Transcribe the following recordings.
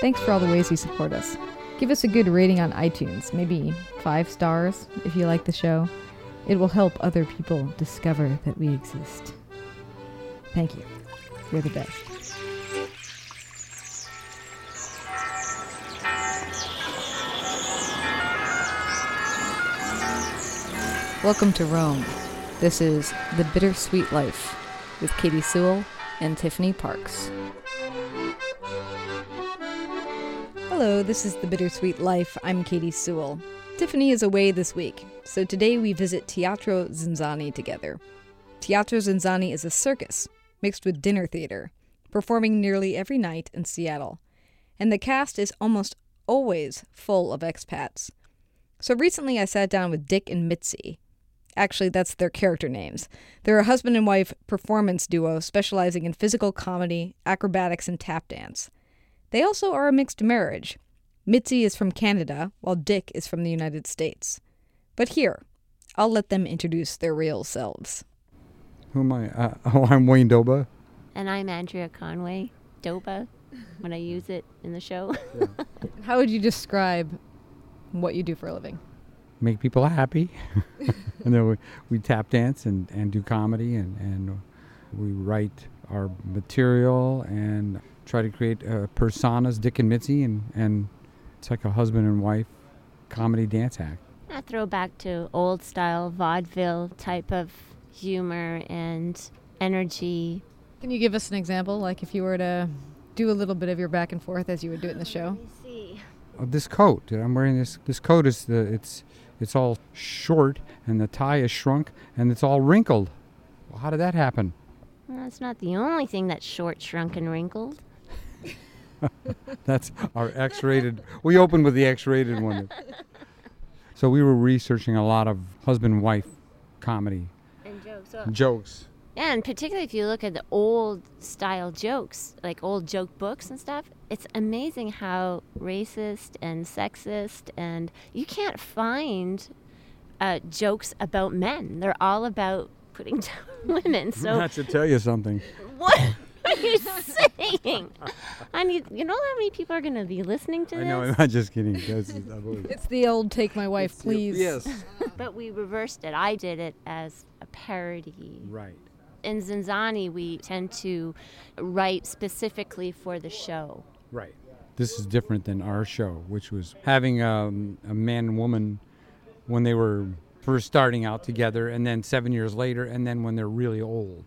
Thanks for all the ways you support us. Give us a good rating on iTunes, maybe five stars if you like the show. It will help other people discover that we exist. Thank you. You're the best. Welcome to Rome. This is The Bittersweet Life with Katy Sewall and Tiffany Parks. Hello, this is The Bittersweet Life. I'm Katy Sewall. Tiffany is away this week, so today we visit Teatro Zinzanni together. Teatro Zinzanni is a circus mixed with dinner theater, performing nearly every night in Seattle. And the cast is almost always full of expats. So recently I sat down with Dick and Mitzi. Actually, that's their character names. They're a husband and wife performance duo specializing in physical comedy, acrobatics, and tap dance. They also are a mixed marriage. Mitzi is from Canada, while Dick is from the United States. But here, I'll let them introduce their real selves. Who am I? Uh, oh, I'm Wayne Doba. And I'm Andrea Conway, Doba, when I use it in the show. How would you describe what you do for a living? Make people happy. and then we, we tap dance and, and do comedy and, and we write our material and try to create uh, personas, Dick and Mitzi, and, and it's like a husband and wife comedy dance act. I throw back to old style vaudeville type of humor and energy. Can you give us an example? Like if you were to do a little bit of your back and forth as you would do it in the show? Let see. Oh, this coat I'm wearing this this coat is the it's it's all short and the tie is shrunk and it's all wrinkled. Well, how did that happen? Well, that's not the only thing that's short, shrunk, and wrinkled. That's our X-rated. we opened with the X-rated one. So we were researching a lot of husband-wife comedy And jokes. So, jokes. yeah, and particularly if you look at the old style jokes, like old joke books and stuff, it's amazing how racist and sexist, and you can't find uh, jokes about men. They're all about putting down women. So I have to tell you something. What are you saying? I mean, you know how many people are going to be listening to I this? know. I'm not just kidding. That's, It's the old take my wife, please. Yes. But we reversed it. I did it as a parody. Right. In Zinzanni, we tend to write specifically for the show. Right. This is different than our show, which was having um, a man and woman when they were first starting out together, and then seven years later, and then when they're really old.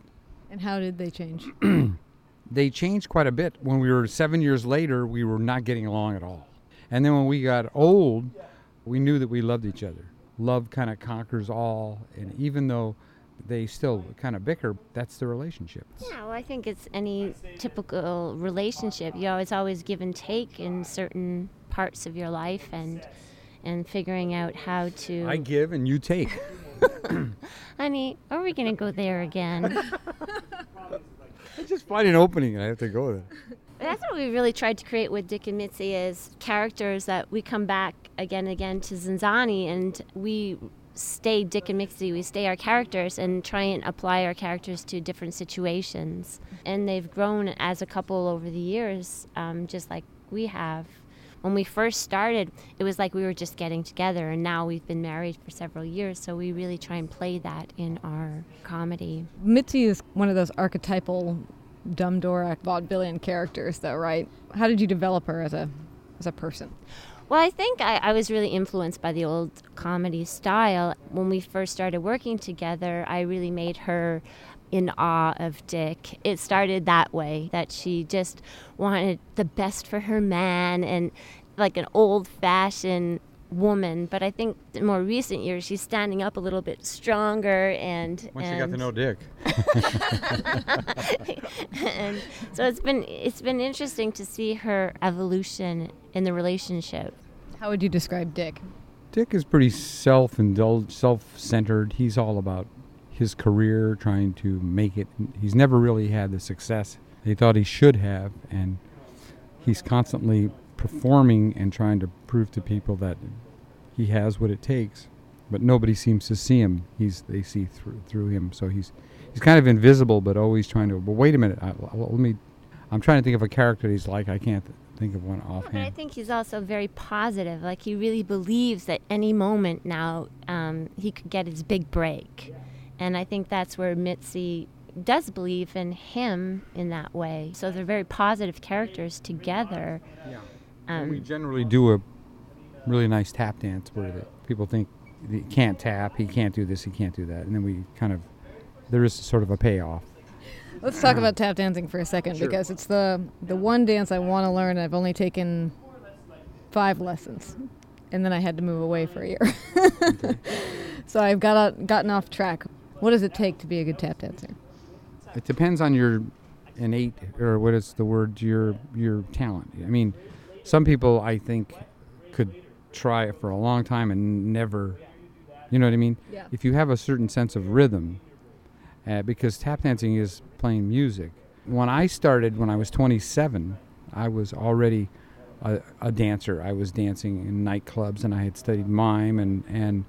And how did they change? They changed quite a bit. When we were seven years later, we were not getting along at all. And then when we got old, we knew that we loved each other. Love kind of conquers all, and even though they still kind of bicker, that's the relationship. Yeah, well, I think it's any typical relationship. You always always give and take in certain parts of your life, and and figuring out how to. I give and you take. Honey, are we gonna go there again? I just find an opening and I have to go there. That's what we really tried to create with Dick and Mitzi is characters that we come back again and again to Zinzanni and we stay Dick and Mitzi, we stay our characters and try and apply our characters to different situations. And they've grown as a couple over the years, um, just like we have. When we first started, it was like we were just getting together, and now we've been married for several years, so we really try and play that in our comedy. Mitzi is one of those archetypal dumb Dora vaudevillian characters, though, right? How did you develop her as a as a person? Well, I think I, I was really influenced by the old comedy style. When we first started working together, I really made her in awe of Dick. It started that way, that she just wanted the best for her man and like an old fashioned woman. But I think in more recent years, she's standing up a little bit stronger and. Once and you got to know Dick. and so it's been it's been interesting to see her evolution in the relationship. How would you describe Dick? Dick is pretty self-indulged, self-centered. He's all about his career, trying to make it. He's never really had the success he thought he should have, and he's constantly performing and trying to prove to people that he has what it takes. But nobody seems to see him. He's they see through through him. So he's he's kind of invisible, but always trying to. But wait a minute, I, well, let me. I'm trying to think of a character he's like. I can't th- think of one offhand. But I think he's also very positive. Like he really believes that any moment now um, he could get his big break, and I think that's where Mitzi does believe in him in that way. So they're very positive characters together. Well, we Um, generally do a really nice tap dance where the people think he can't tap, he can't do this, he can't do that, and then we kind of there is sort of a payoff. Let's talk about tap dancing for a second Sure. because it's the the one dance I want to learn. I've only taken five lessons, and then I had to move away for a year. so I've got out, gotten off track. What does it take to be a good tap dancer? It depends on your innate or what is the word your your talent. I mean, some people I think could try it for a long time and never, you know what I mean? Yeah. If you have a certain sense of rhythm, uh, because tap dancing is playing music. When I started, when I was 27, I was already a, a dancer. I was dancing in nightclubs, and I had studied mime, and and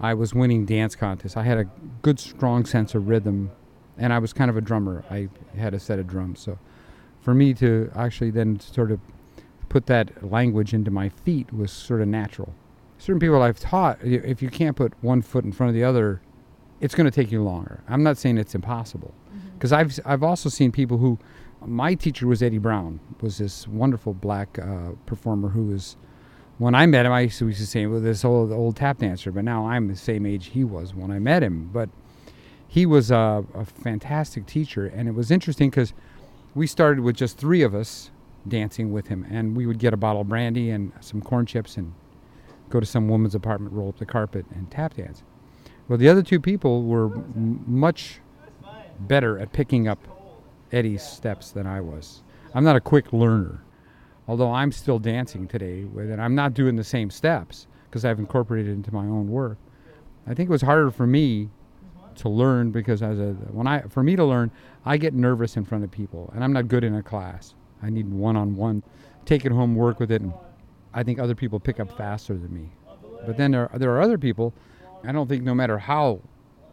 I was winning dance contests. I had a good, strong sense of rhythm, and I was kind of a drummer. I had a set of drums, so for me to actually then sort of put that language into my feet was sort of natural. Certain people I've taught, if you can't put one foot in front of the other, it's going to take you longer. I'm not saying it's impossible, because I've I've also seen people who, my teacher was Eddie Brown, was this wonderful black uh, performer who was, when I met him, I used to, used to say, well, this old old tap dancer, but now I'm the same age he was when I met him. But he was a, a fantastic teacher, and it was interesting because we started with just three of us dancing with him, and we would get a bottle of brandy and some corn chips and go to some woman's apartment, roll up the carpet, and tap dance. Well, the other two people were m- much better at picking up Eddie's steps than I was. I'm not a quick learner, although I'm still dancing today with it. I'm not doing the same steps because I've incorporated it into my own work. I think it was harder for me to learn because as a when I for me to learn, I get nervous in front of people, and I'm not good in a class. I need one-on-one, take it home, work with it, and I think other people pick up faster than me. But then there are, there are other people. I don't think no matter how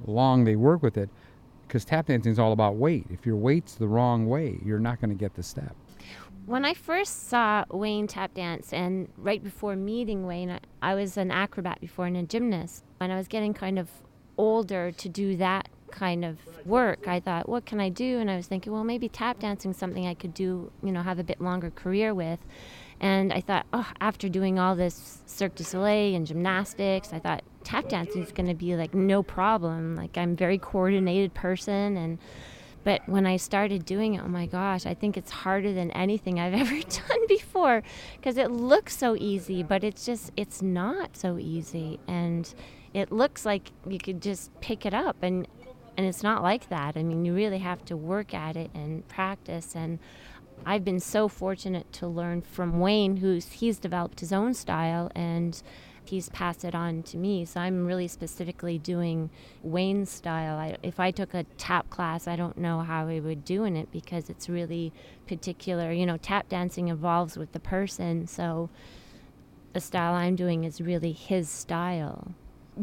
long they work with it, because tap dancing is all about weight. If your weight's the wrong way, you're not going to get the step. When I first saw Wayne tap dance, and right before meeting Wayne, I, I was an acrobat before and a gymnast, and I was getting kind of older to do that kind of work. I thought, what can I do? And I was thinking, well, maybe tap dancing something I could do, you know, have a bit longer career with. And I thought, oh, after doing all this Cirque du Soleil and gymnastics, I thought tap dancing is going to be like no problem. Like I'm a very coordinated person and but when I started doing it, oh my gosh, I think it's harder than anything I've ever done before because it looks so easy, but it's just, it's not so easy. And it looks like you could just pick it up and, and it's not like that. I mean, you really have to work at it and practice. And I've been so fortunate to learn from Wayne, who's, he's developed his own style and he's passed it on to me. So I'm really specifically doing Wayne's style. I, if I took a tap class, I don't know how I would do in it because it's really particular. You know, tap dancing evolves with the person. So the style I'm doing is really his style.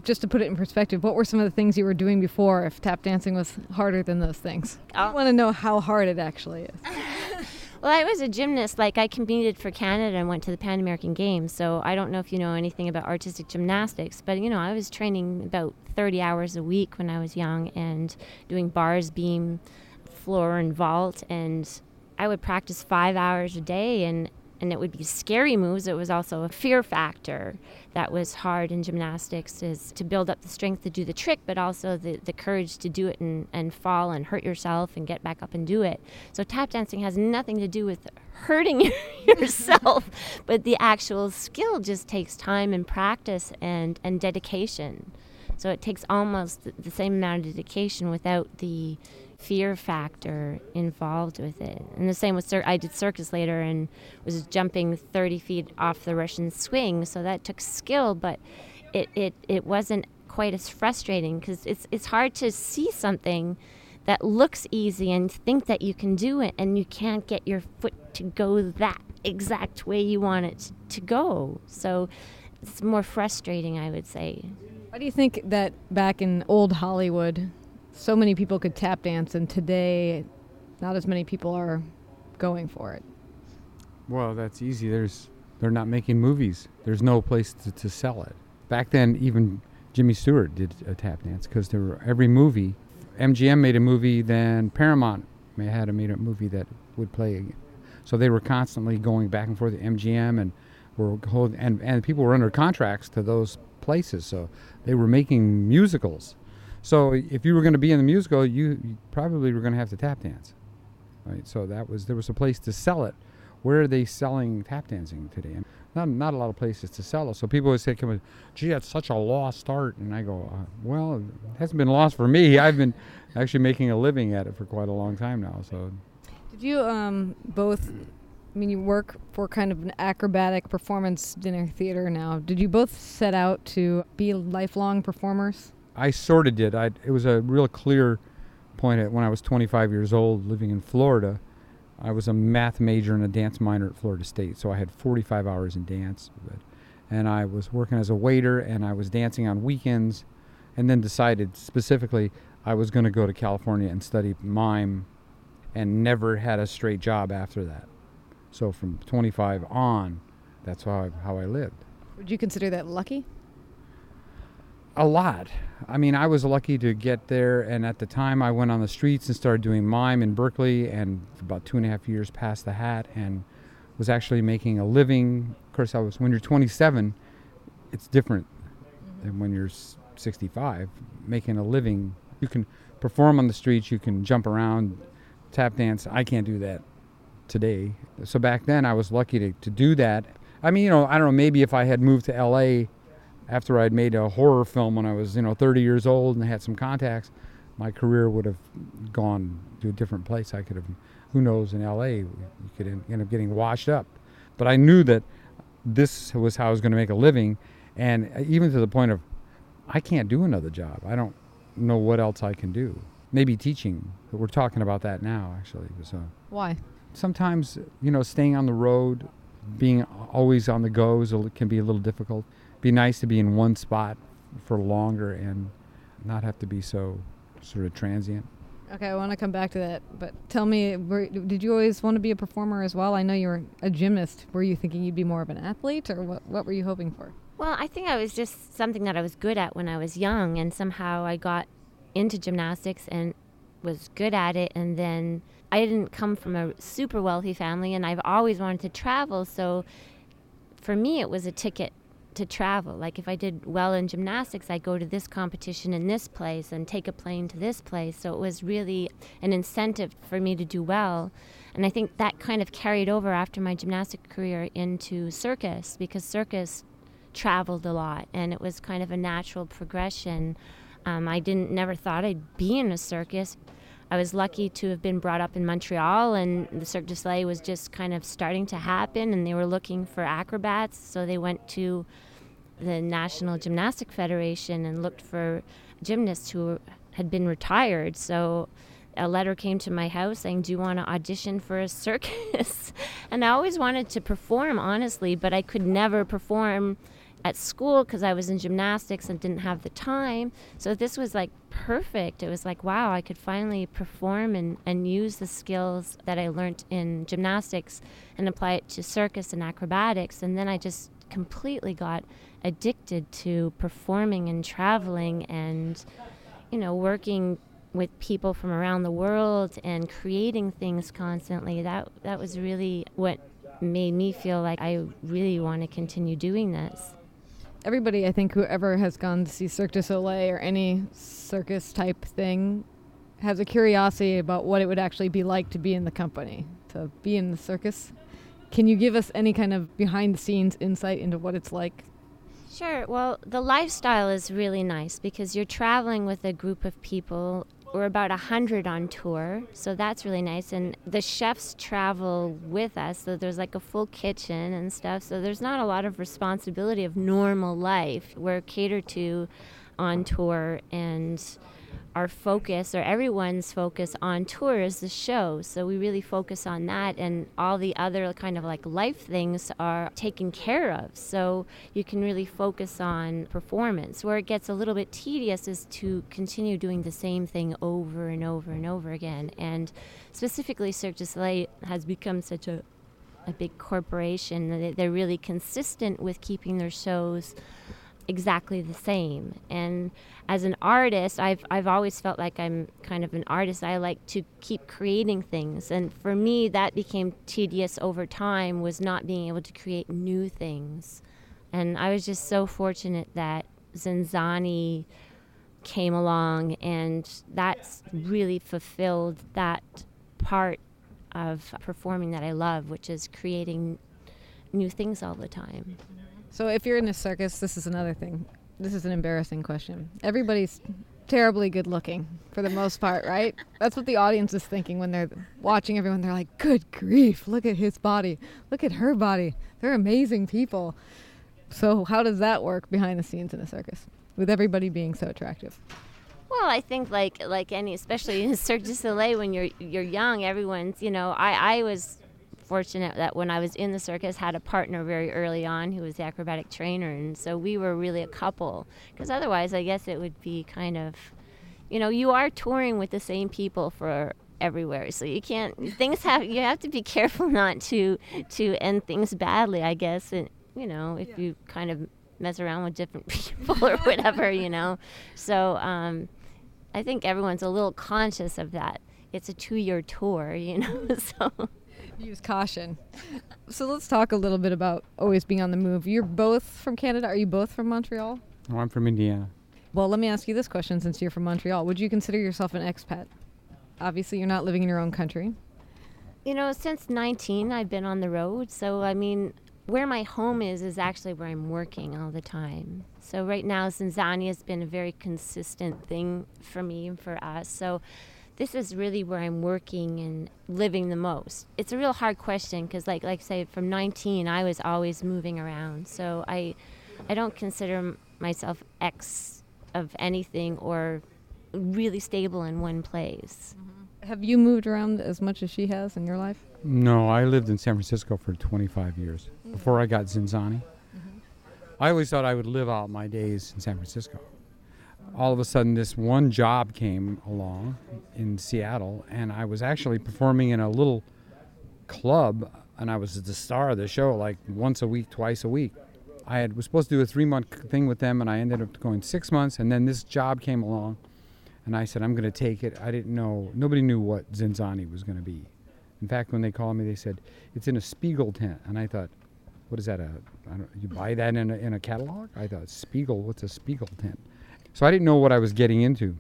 Just to put it in perspective, what were some of the things you were doing before if tap dancing was harder than those things? I Oh. want to know how hard it actually is. Well, I was a gymnast. Like, I competed for Canada and went to the Pan American Games. So I don't know if you know anything about artistic gymnastics, but you know, I was training about 30 hours a week when I was young and doing bars, beam, floor, and vault. And I would practice five hours a day and and it would be scary moves. It was also a fear factor that was hard in gymnastics is to build up the strength to do the trick, but also the, the courage to do it and, and fall and hurt yourself and get back up and do it. So tap dancing has nothing to do with hurting yourself, but the actual skill just takes time and practice and, and dedication. So it takes almost the same amount of dedication without the fear factor involved with it. And the same with cir- I did circus later and was jumping 30 feet off the Russian swing, so that took skill, but it it, it wasn't quite as frustrating because it's it's hard to see something that looks easy and think that you can do it and you can't get your foot to go that exact way you want it to go. So it's more frustrating, I would say. Why do you think that back in old Hollywood, so many people could tap dance, and today, not as many people are going for it? Well, that's easy. There's they're not making movies. There's no place to, to sell it. Back then, even Jimmy Stewart did a tap dance because there were every movie. MGM made a movie, then Paramount may had a made a movie that would play. So they were constantly going back and forth to MGM and were and and people were under contracts to those places. So they were making musicals. So if you were going to be in the musical, you, you probably were going to have to tap dance, right? So that was there was a place to sell it. Where are they selling tap dancing today? Not not a lot of places to sell it. So people would say, "Come on, gee, that's such a lost art." And I go, uh, "Well, it hasn't been lost for me. I've been actually making a living at it for quite a long time now." So Did you um, both? I mean, you work for kind of an acrobatic performance dinner theater now. Did you both set out to be lifelong performers? I sort of did. I it was a real clear point at when I was 25 years old, living in Florida. I was a math major and a dance minor at Florida State, so I had 45 hours in dance. But, and I was working as a waiter, and I was dancing on weekends, and then decided specifically I was going to go to California and study mime, and never had a straight job after that. So from 25 on, that's how I, how I lived. Would you consider that lucky? A lot. I mean, I was lucky to get there, and at the time, I went on the streets and started doing mime in Berkeley, and about two and a half years past the hat, and was actually making a living. Of course, I was when you're 27, it's different than when you're 65. Making a living, you can perform on the streets, you can jump around, tap dance. I can't do that today. So back then, I was lucky to, to do that. I mean, you know, I don't know. Maybe if I had moved to LA after I'd made a horror film when I was, you know, 30 years old and had some contacts, my career would have gone to a different place. I could have, who knows, in LA, you could end up getting washed up. But I knew that this was how I was going to make a living, and uh, even to the point of, I can't do another job. I don't know what else I can do. Maybe teaching, but we're talking about that now, actually. So uh, Why? sometimes, you know, staying on the road, being always on the go is can be a little difficult. Be nice to be in one spot for longer and not have to be so sort of transient. Okay, I want to come back to that, but tell me, were, did you always want to be a performer as well? I know you were a gymnast. Were you thinking you'd be more of an athlete, or what? What were you hoping for? Well, I think I was just something that I was good at when I was young, and somehow I got into gymnastics and was good at it. And then I didn't come from a super wealthy family, and I've always wanted to travel. So for me, it was a ticket to travel. Like if I did well in gymnastics, I'd go to this competition in this place and take a plane to this place. So it was really an incentive for me to do well. And I think that kind of carried over after my gymnastic career into circus because circus traveled a lot and it was kind of a natural progression. Um, I didn't never thought I'd be in a circus. I was lucky to have been brought up in Montreal, and the Cirque du Soleil was just kind of starting to happen, and they were looking for acrobats. So they went to the National Gymnastic Federation and looked for gymnasts who had been retired. So a letter came to my house saying, Do you want to audition for a circus? and I always wanted to perform, honestly, but I could never perform at school because I was in gymnastics and didn't have the time. So this was like perfect. It was like, wow, I could finally perform and, and use the skills that I learned in gymnastics and apply it to circus and acrobatics. And then I just completely got addicted to performing and traveling and, you know, working with people from around the world and creating things constantly. That that was really what made me feel like I really want to continue doing this. Everybody, I think, whoever has gone to see Cirque du Soleil or any circus type thing, has a curiosity about what it would actually be like to be in the company, to be in the circus. Can you give us any kind of behind the scenes insight into what it's like? Sure. Well, the lifestyle is really nice because you're traveling with a group of people. We're about a hundred on tour, so that's really nice. And the chefs travel with us, so there's like a full kitchen and stuff. So there's not a lot of responsibility of normal life. We're catered to on tour, and our focus or everyone's focus on tour is the show. So we really focus on that, and all the other kind of like life things are taken care of. So you can really focus on performance. Where it gets a little bit tedious is to continue doing the same thing over and over and over again. And specifically, Cirque du Soleil has become such a a big corporation. They- They're really consistent with keeping their shows exactly the same. And as an artist, I've I've always felt like I'm kind of an artist. I like to keep creating things, and for me, that became tedious over time. Was not being able to create new things, and I was just so fortunate that Zinzanni came along, and that's really fulfilled that part of performing that I love, which is creating new things all the time. Mm-hmm. So if you're in a circus, this is another thing. This is an embarrassing question. Everybody's terribly good looking for the most part, right? That's what the audience is thinking when they're watching everyone. They're like, "Good grief, look at his body. Look at her body. They're amazing people." So how does that work behind the scenes in a circus with everybody being so attractive? Well, I think like like any, especially in Cirque du Soleil, when you're you're young, everyone's you know. I I was fortunate that when I was in the circus, had a partner very early on who was the acrobatic trainer, and so we were really a couple. Because otherwise, I guess it would be kind of, you know, you are touring with the same people for everywhere so you can't things have you have to be careful not to to end things badly i guess and you know if you kind of mess around with different people or whatever you know so um I think everyone's a little conscious of that. It's a two-year tour, you know. so Use caution. So let's talk a little bit about always being on the move. You're both from Canada. Are you both from Montreal? Oh, I'm from Indiana. Well, let me ask you this question since you're from Montreal. Would you consider yourself an expat? Obviously, you're not living in your own country. you know, since 19, I've been on the road. So I mean, where my home is is actually where I'm working all the time. So right now, Zinzanni has been a very consistent thing for me and for us. So this is really where I'm working and living the most. It's a real hard question because, like, like I say, from 19, I was always moving around. So I, I don't consider myself ex of anything or really stable in one place. Mm-hmm. Have you moved around as much as she has in your life? No, I lived in San Francisco for 25 years mm. before I got Zinzanni. Mm-hmm. I always thought I would live out my days in San Francisco. All of a sudden, this one job came along in Seattle, and I was actually performing in a little club, and I was the star of the show like once a week, twice a week. I had, was supposed to do a three month thing with them, and I ended up going six months, and then this job came along, and I said, I'm going to take it. I didn't know, nobody knew what Zinzanni was going to be. In fact, when they called me, they said, it's in a Spiegel tent. And I thought, what is that? A, you buy that in a, in a catalog? I thought, Spiegel, what's a Spiegel tent? So I didn't know what I was getting into.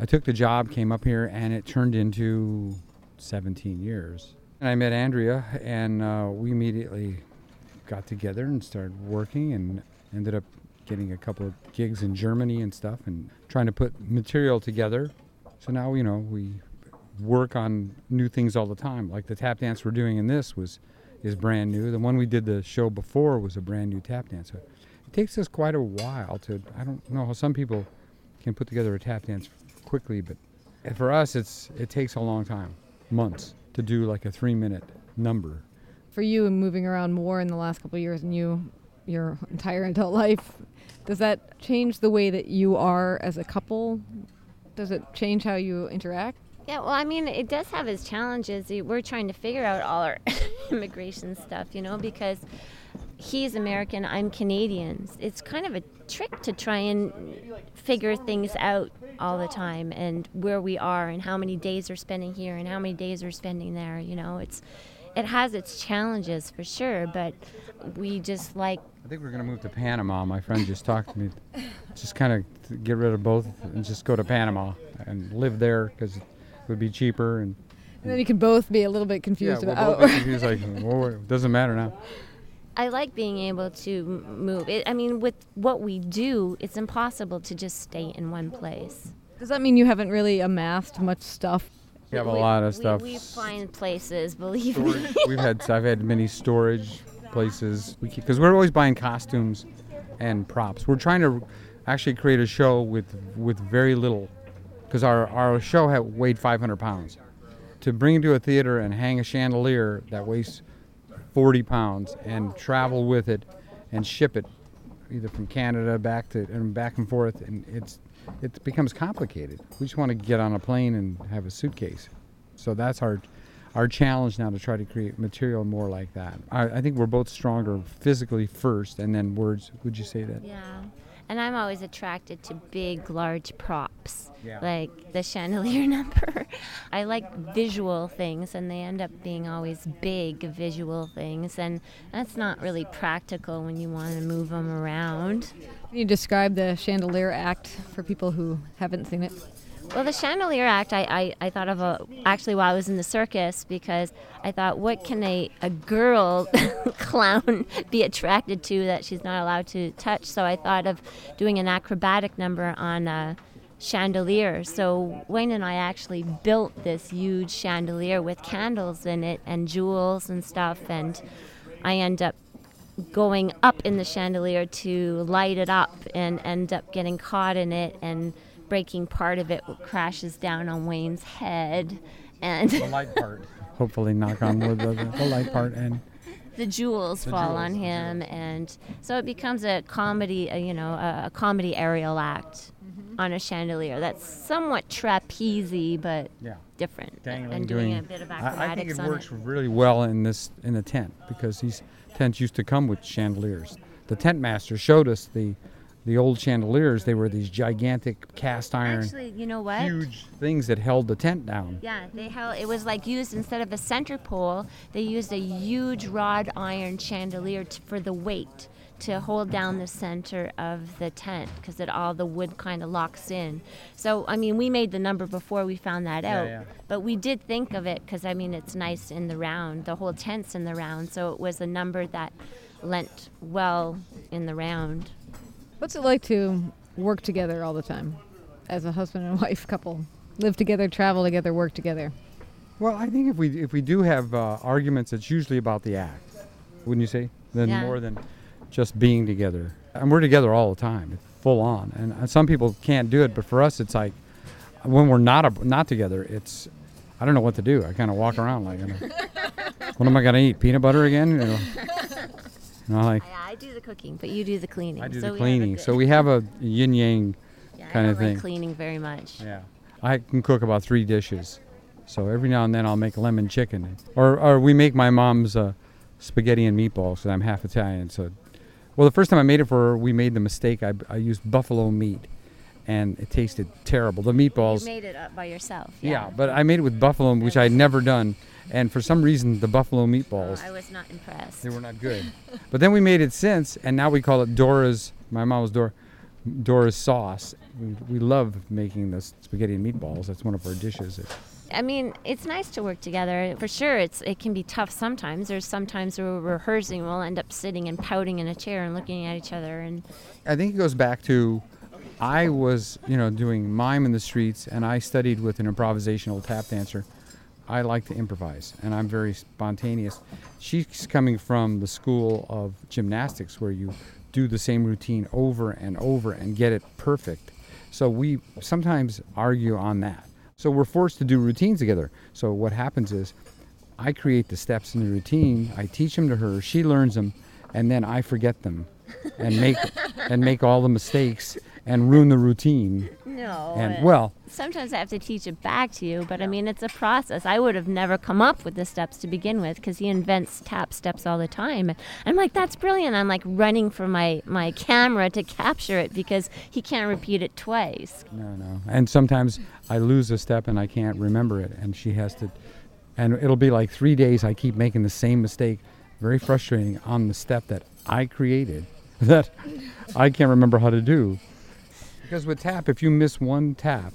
I took the job, came up here, and it turned into 17 years. And I met Andrea, and uh, we immediately got together and started working and ended up getting a couple of gigs in Germany and stuff and trying to put material together. So now, you know, we work on new things all the time. Like the tap dance we're doing in this was is brand new. The one we did the show before was a brand new tap dance. So it takes us quite a while to I don't know how some people can put together a tap dance quickly, but for us it's it takes a long time, months to do like a 3 minute number. For you, and moving around more in the last couple of years than you, your entire adult life, does that change the way that you are as a couple? Does it change how you interact? Yeah, well, I mean, it does have its challenges. We're trying to figure out all our immigration stuff, you know, because he's American, I'm Canadian. It's kind of a trick to try and figure things out all the time and where we are and how many days we're spending here and how many days we're spending there, you know. It's it has its challenges for sure, but we just like I think we're going to move to Panama. My friend just talked to me. Just kind of get rid of both and just go to Panama and live there because it would be cheaper. And And then you can both be a little bit confused yeah, about. we're both confused. Like, well, it doesn't matter now. I like being able to move. It, I mean, with what we do, it's impossible to just stay in one place. Does that mean you haven't really amassed much stuff? We have a lot of we- stuff. We, find places, believe me. We've had I've had many storage places. We because we're always buying costumes and props. We're trying to actually create a show with with very little because our our show had weighed 500 pounds. To bring it to a theater and hang a chandelier that weighs 40 pounds and travel with it and ship it either from Canada back to and back and forth and it's it becomes complicated. We just want to get on a plane and have a suitcase. So that's our our challenge now to try to create material more like that. I, I think we're both stronger physically first, and then words. Would you say that? Yeah. And I'm always attracted to big, large props, Yeah. like the chandelier number. I like visual things, and they end up being always big visual things, and that's not really practical when you want to move them around. Can you describe the chandelier act for people who haven't seen it? Well, the chandelier act, I, I, I thought of a, actually while I was in the circus because I thought, what can a, a girl clown be attracted to that she's not allowed to touch? So I thought of doing an acrobatic number on a chandelier. So Wayne and I actually built this huge chandelier with candles in it and jewels and stuff, and I end up going up in the chandelier to light it up and end up getting caught in it and breaking part of it crashes down on Wayne's head and The light part. Hopefully, knock on wood. The, the light part and the jewels The fall jewels, on the him and so it becomes a comedy uh, you know a, a comedy aerial act on a chandelier that's somewhat trapeze but yeah. different dangling, and doing, doing a bit of I, acrobatics I think it on works it. really well in this in the tent because these tents used to come with chandeliers. The tent master showed us the the old chandeliers. They were these gigantic cast iron, actually you know what huge things that held the tent down. Yeah, they held it was like used instead of a center pole, they used a huge rod iron chandelier t- for the weight to hold down the center of the tent because it all the wood kind of locks in. So I mean, we made the number before we found that out, Yeah, yeah. but we did think of it because I mean it's nice in the round. The whole tent's in the round, so it was a number that lent well in the round. What's it like to work together all the time as a husband and wife couple? Live together, travel together, work together. Well, I think if we if we do have uh, arguments, it's usually about the act, wouldn't you say? Than Yeah. more than just being together. And we're together all the time, full on. And uh, some people can't do it, but for us, it's like when we're not a, not together, it's I don't know what to do. I kind of walk around like, you know, what am I gonna eat? Peanut butter again? You know, Know, like I, I do the cooking, but you do the cleaning. I do so the we have a cleaning. So we have a yin yang. yeah, I don't like thing. cleaning very much. Yeah. I can cook about three dishes. So every now and then I'll make lemon chicken. Or, or we make my mom's uh, spaghetti and meatballs because I'm half Italian. So, well, the first time I made it for her, we made the mistake. I, I used buffalo meat and it tasted terrible. The meatballs. You made it up by yourself. yeah. but I made it with buffalo, which I had never done. And for some reason, the buffalo meatballs, Oh, I was not impressed. they were not good. but then we made it since, and now we call it Dora's. My mom was Dora. Dora's sauce. We, we love making the spaghetti and meatballs. That's one of our dishes. I mean, it's nice to work together. For sure, it's it can be tough sometimes. There's sometimes where we're rehearsing, we'll end up sitting and pouting in a chair and looking at each other. And I think it goes back to I was, you know, doing mime in the streets and I studied with an improvisational tap dancer. I like to improvise and I'm very spontaneous. She's coming from the school of gymnastics where you do the same routine over and over and get it perfect. So we sometimes argue on that. So we're forced to do routines together. So what happens is I create the steps in the routine, I teach them to her, she learns them, and then I forget them and make and make all the mistakes and ruin the routine. no, And well, sometimes I have to teach it back to you. But I mean, it's a process. I would have never come up with the steps to begin with because he invents tap steps all the time. I'm like, that's brilliant. I'm like running for my my camera to capture it because he can't repeat it twice. no, no. And sometimes I lose a step and I can't remember it, and she has to. And it'll be like three days. I keep making the same mistake. Very frustrating on the step that I created that I can't remember how to do. Because with tap, if you miss one tap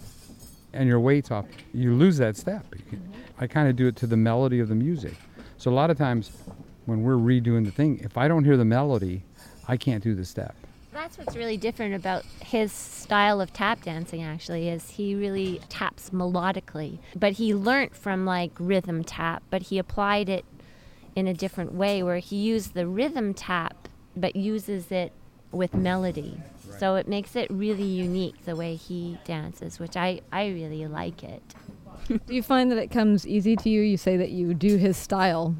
and your weight's off, you lose that step. I kind of do it to the melody of the music. So a lot of times when we're redoing the thing, if I don't hear the melody, I can't do the step. That's what's really different about his style of tap dancing actually is he really taps melodically. But he learnt from like rhythm tap, but he applied it in a different way where he used the rhythm tap but uses it with melody. So it makes it really unique the way he dances, which I, I really like it. Do you find that it comes easy to you? You say that you do his style.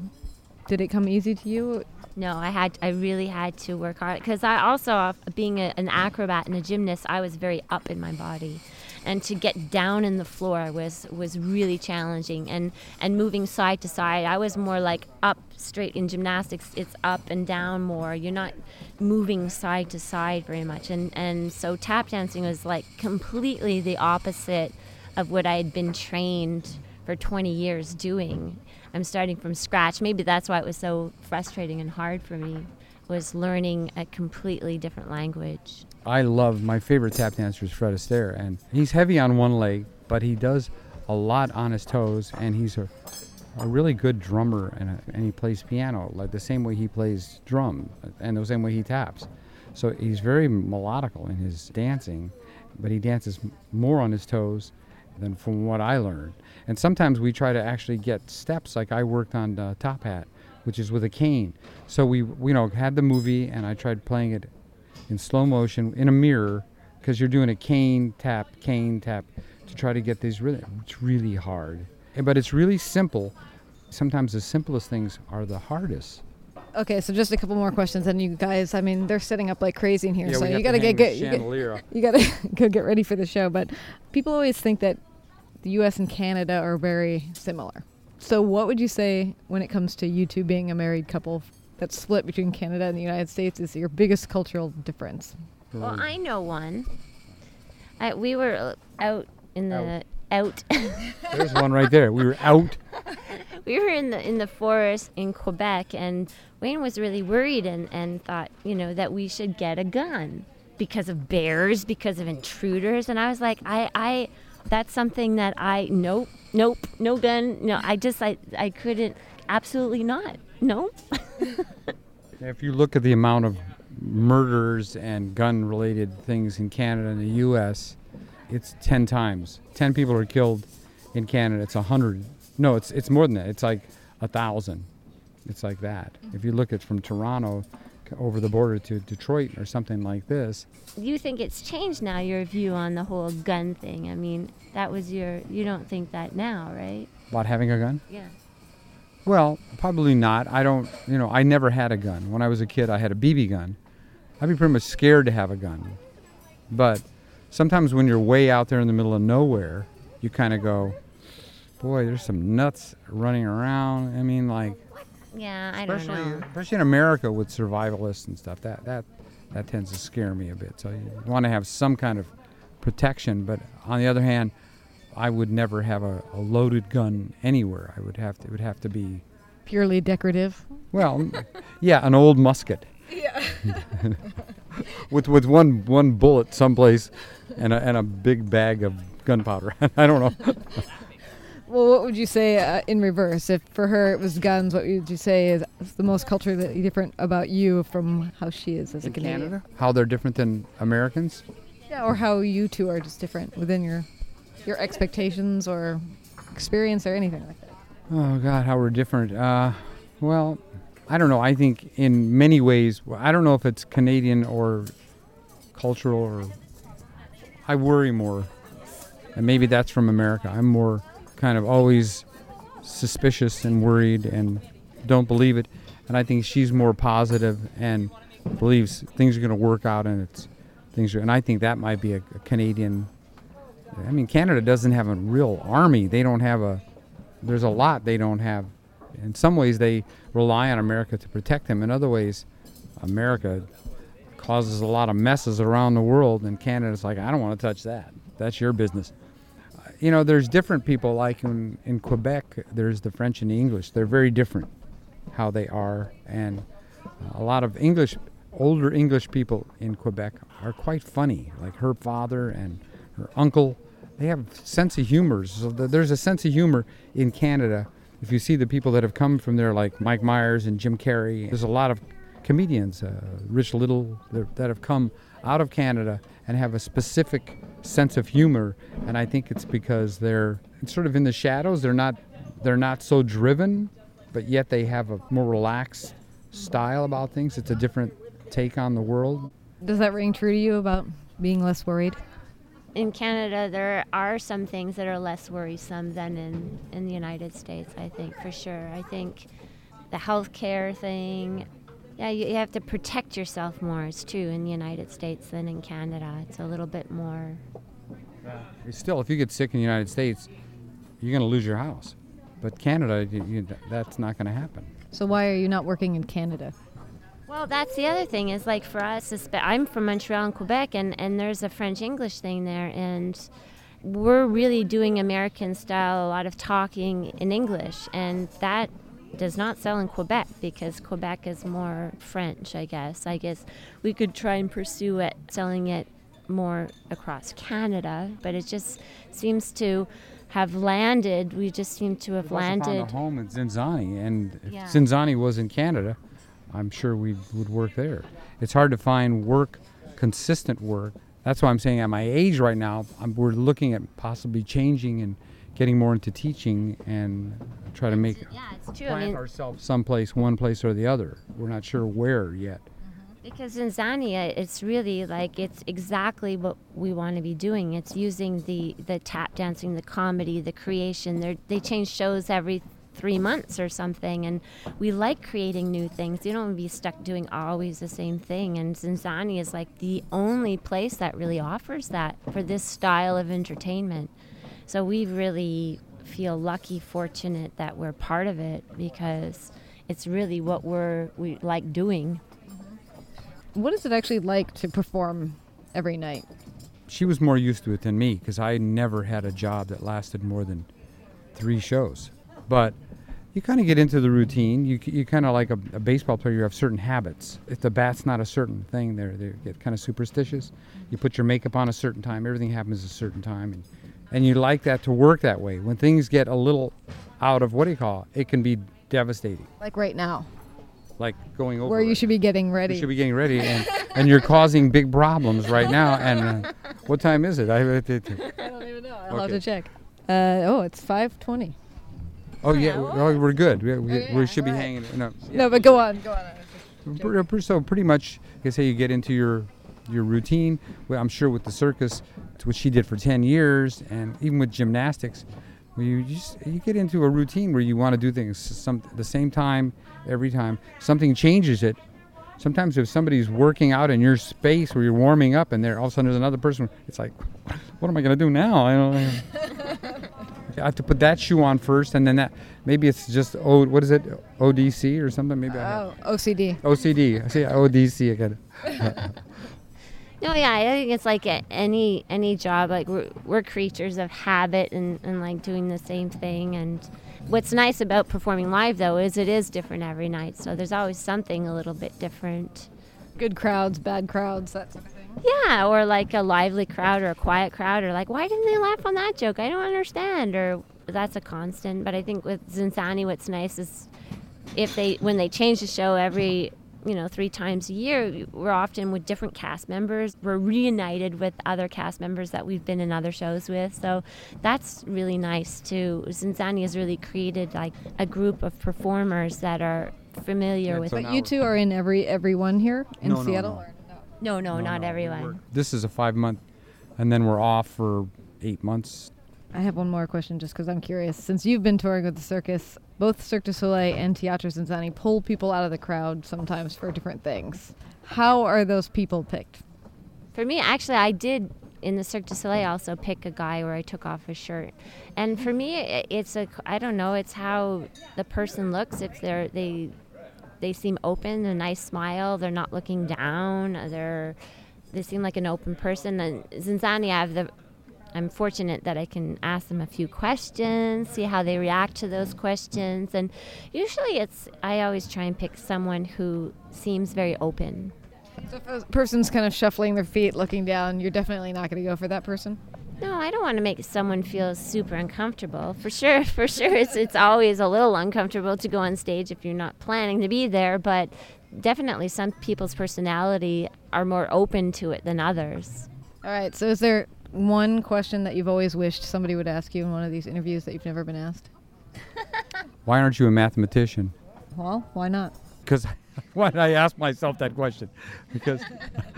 Did it come easy to you? No, I had I really had to work hard because I also, uh, being a, an acrobat and a gymnast, I was very up in my body, and to get down in the floor was was really challenging. And and moving side to side i was more like up straight in gymnastics. It's up and down more. You're not moving side to side very much. And and so tap dancing was like completely the opposite of what i had been trained for 20 years doing. I'm starting from scratch. Maybe that's why it was so frustrating and hard for me was learning a completely different language I love my favorite tap dancer is Fred Astaire, and he's heavy on one leg, but he does a lot on his toes, and he's a, a really good drummer, and, and he plays piano like the same way he plays drum, and the same way he taps. So he's very melodical in his dancing, but he dances more on his toes than from what I learned. And sometimes we try to actually get steps, like I worked on uh, Top Hat, which is with a cane. So we, you know, had the movie, and I tried playing it in slow motion in a mirror because you're doing a cane tap, cane tap to try to get these really, it's really hard. But it's really simple. Sometimes the simplest things are the hardest. Okay, so just a couple more questions, and you guys, I mean, they're setting up like crazy in here, Yeah, so you to gotta get, the get you, chandelier. get you gotta go get ready for the show. But people always think that the U.S. and Canada are very similar. So, what would you say when it comes to you two being a married couple that's split between Canada and the United States is your biggest cultural difference? Well, mm. I know one. I, we were out in the out. There's one right there. We were out. we were in the in the forest in Quebec, and Wayne was really worried and and thought, you know, that we should get a gun because of bears, because of intruders, and I was like, I I. That's something that I nope nope no gun no I just I I couldn't absolutely not no If you look at the amount of murders and gun related things in Canada and the US, it's 10 times. 10 people are killed in Canada. It's 100. No, it's it's more than that. It's like a 1,000. It's like that. If you look at from Toronto over the border to Detroit or something like this, you think it's changed now your view on the whole gun thing I mean that was your you don't think that now right about having a gun? yeah Well, probably not. I don't, you know, I never had a gun. When I was a kid, I had a BB gun. I'd be pretty much scared to have a gun. But sometimes when you're way out there in the middle of nowhere, you kind of go, boy, there's some nuts running around. I mean, like, yeah I don't especially, know especially in America with survivalists and stuff, that, that, that tends to scare me a bit. So you want to have some kind of protection. But on the other hand, I would never have a, a loaded gun anywhere. I would have to, it would have to be Purely decorative. well, yeah, an old musket. Yeah. with with one one bullet someplace, and a and a big bag of gunpowder. I don't know. Well, what would you say uh, in reverse? If for her it was guns, what would you say is, is the most culturally different about you from how she is as a In Canadian? Canada, how they're different than Americans. Yeah, or how you two are just different within your your expectations or experience or anything like that. Oh God, how we're different. Uh, well, I don't know. I think in many ways, I don't know if it's Canadian or cultural or. I worry more, and maybe that's from America. I'm more kind of always suspicious and worried and don't believe it, and I think she's more positive and believes things are going to work out and it's things are. And I think that might be a, a Canadian. I mean, Canada doesn't have a real army. They don't have a there's a lot they don't have. In some ways, they rely on America to protect them. In other ways, America causes a lot of messes around the world, and Canada's like, I don't want to touch that. That's your business. Uh, You know, there's different people. Like in, in Quebec, there's the French and the English. They're very different how they are, and a lot of English, older English people in Quebec are quite funny. Like her father and her uncle, they have sense of humor. So there's a sense of humor in Canada. If you see the people that have come from there, like Mike Myers and Jim Carrey, there's a lot of comedians, uh, Rich Little, that have come out of Canada and have a specific sense of humor. And I think it's because they're sort of in the shadows. They're not, they're not so driven, but yet they have a more relaxed style about things. It's a different take on the world. Does that ring true to you about being less worried? In Canada, there are some things that are less worrisome than in, in the United States, I think, for sure. I think the healthcare thing, yeah, you, you have to protect yourself more. It's true in the United States than in Canada. It's a little bit more Still, if you get sick in the United States, you're going to lose your house. But Canada, you, you, that's not going to happen. So why are you not working in Canada? Well, that's the other thing is like for us, I'm from Montreal and Quebec, and, and there's a French English thing there, and we're really doing American style, a lot of talking in English, and that does not sell in Quebec because Quebec is more French, I guess. I guess we could try and pursue it, selling it more across Canada, but it just seems to have landed. We just seem to have landed. Found a home in Zinzanni, and if yeah. Zinzanni was in Canada, I'm sure we would work there. It's hard to find work, consistent work. That's why I'm saying at my age right now, I'm, we're looking at possibly changing and getting more into teaching and try to make yeah, it's true. plant I mean, ourselves someplace, one place or the other. We're not sure where yet. Mm-hmm. Because Zinzanni, it's really like it's exactly what we want to be doing. It's using the the tap dancing, the comedy, the creation. They they change shows every three months or something, and we like creating new things. You don't want to be stuck doing always the same thing. And Zinzanni is like the only place that really offers that for this style of entertainment. So we really feel lucky, fortunate that we're part of it because it's really what we're we like doing mm-hmm. what is it actually like to perform every night? She was more used to it than me because I never had a job that lasted more than three shows. But you kind of get into the routine. You, you kind of like a, a, baseball player, you have certain habits. If the bat's not a certain thing, they they get kind of superstitious. You put your makeup on a certain time, everything happens a certain time. And, and you like that to work that way. When things get a little out of what do you call it, it can be devastating. Like right now like going over where you it. should be getting ready. You should be getting ready, and, and you're causing big problems right now. And uh, what time is it? I, I don't even know. I'll okay. have to check. Uh, oh, it's five twenty. Oh yeah, oh, we're good. We, we, oh, yeah, we should be right. hanging. No, yeah. no, but go on, go on. So pretty much, I say you get into your your routine. Well, I'm sure with the circus, which what she did for ten years, and even with gymnastics, where you just you get into a routine where you want to do things some the same time every time. Something changes it. Sometimes if somebody's working out in your space where you're warming up, and there all of a sudden there's another person, it's like, what am I going to do now? I don't. I have to put that shoe on first, and then that maybe it's just O. What is it? ODC or something? Maybe. Oh, OCD. OCD. I say ODC again. No, yeah, I think it's like any any job. Like we're, we're creatures of habit and, and like doing the same thing. And what's nice about performing live though is it is different every night. So there's always something a little bit different. Good crowds, bad crowds, That's. sort of thing. Yeah, or like a lively crowd or a quiet crowd, or like why didn't they laugh on that joke? I don't understand. Or that's a constant. But I think with Zinzanni, what's nice is if they when they change the show every you know, three times a year. We're often with different cast members. We're reunited with other cast members that we've been in other shows with. So that's really nice too. Zinzanni has really created like a group of performers that are familiar yeah, with. But you two are in every everyone here in no, Seattle. No, no, no, no not everyone. This is a five month, and then we're off for eight months. I have one more question just because I'm curious. Since you've been touring with the circus, both Cirque du Soleil and Teatro Zinzanni pull people out of the crowd sometimes for different things. How are those people picked? For me, actually, I did in the Cirque du Soleil also pick a guy where I took off his shirt. And for me, it's a I don't know, it's how the person looks. If they're they they seem open, a nice smile, they're not looking down, uh, they're they seem like an open person. And Zinzanni, I have the I'm fortunate that I can ask them a few questions, see how they react to those questions, and usually it's I always try and pick someone who seems very open. So if a person's kind of shuffling their feet, looking down, you're definitely not going to go for that person. No, I don't want to make someone feel super uncomfortable. For sure, for sure, it's it's always a little uncomfortable to go on stage if you're not planning to be there, but definitely some people's personality are more open to it than others. All right. So is there one question that you've always wished somebody would ask you in one of these interviews that you've never been asked? why aren't you a mathematician? Well, why not? Because why did I ask myself that question? Because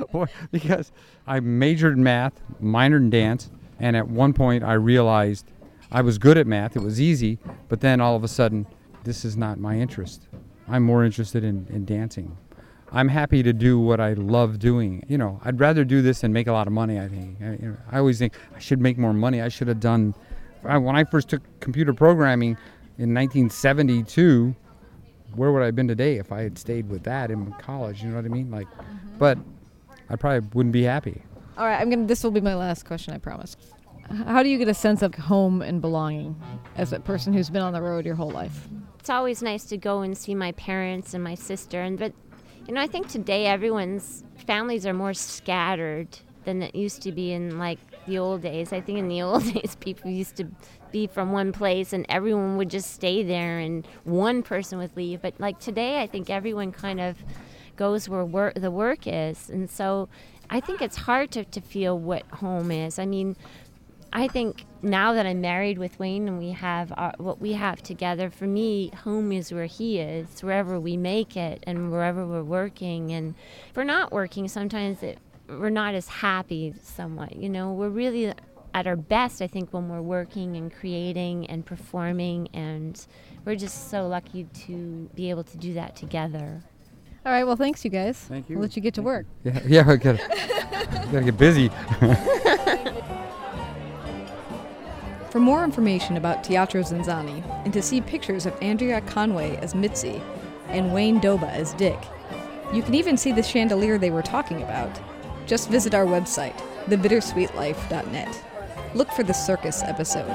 because I majored in math, minored in dance, and at one point I realized I was good at math. It was easy, but then all of a sudden, this is not my interest. I'm more interested in, in dancing. I'm happy to do what I love doing. You know, I'd rather do this than make a lot of money. I think. I, you know, I always think I should make more money. I should have done. I, when I first took computer programming in 1972, where would I have been today if I had stayed with that in college? You know what I mean? Like, mm-hmm. but I probably wouldn't be happy. All right, I'm gonna. This will be my last question. I promise. How do you get a sense of home and belonging as a person who's been on the road your whole life? It's always nice to go and see my parents and my sister, and but you know I think today everyone's families are more scattered than it used to be in like the old days. I think in the old days people used to be from one place and everyone would just stay there and one person would leave. But like today, I think everyone kind of goes where work, the work is, and so I think it's hard to, to feel what home is. I mean, I think now that I'm married with Wayne and we have our, what we have together, for me, home is where he is, wherever we make it and wherever we're working. And if we're not working, sometimes it, we're not as happy somewhat. You know, we're really at our best, I think, when we're working and creating and performing. And we're just so lucky to be able to do that together. All right. Well, thanks, you guys. Thank you. We'll let you get to work. Yeah, yeah, I gotta, gotta get busy. For more information about Teatro Zinzanni and to see pictures of Andrea Conway as Mitzi and Wayne Doba as Dick, you can even see the chandelier they were talking about. Just visit our website, thebittersweetlife.net. Look for the circus episode.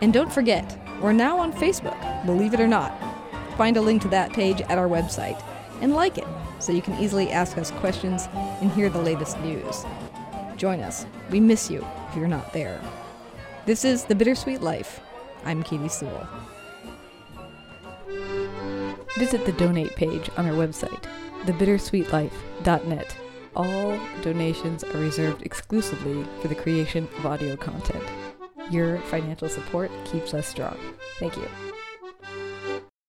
And don't forget, we're now on Facebook, believe it or not. Find a link to that page at our website and like it so you can easily ask us questions and hear the latest news. Join us. We miss you if you're not there. This is The Bittersweet Life. I'm Katy Sewall. Visit the donate page on our website, thebittersweetlife.net. All donations are reserved exclusively for the creation of audio content. Your financial support keeps us strong. Thank you.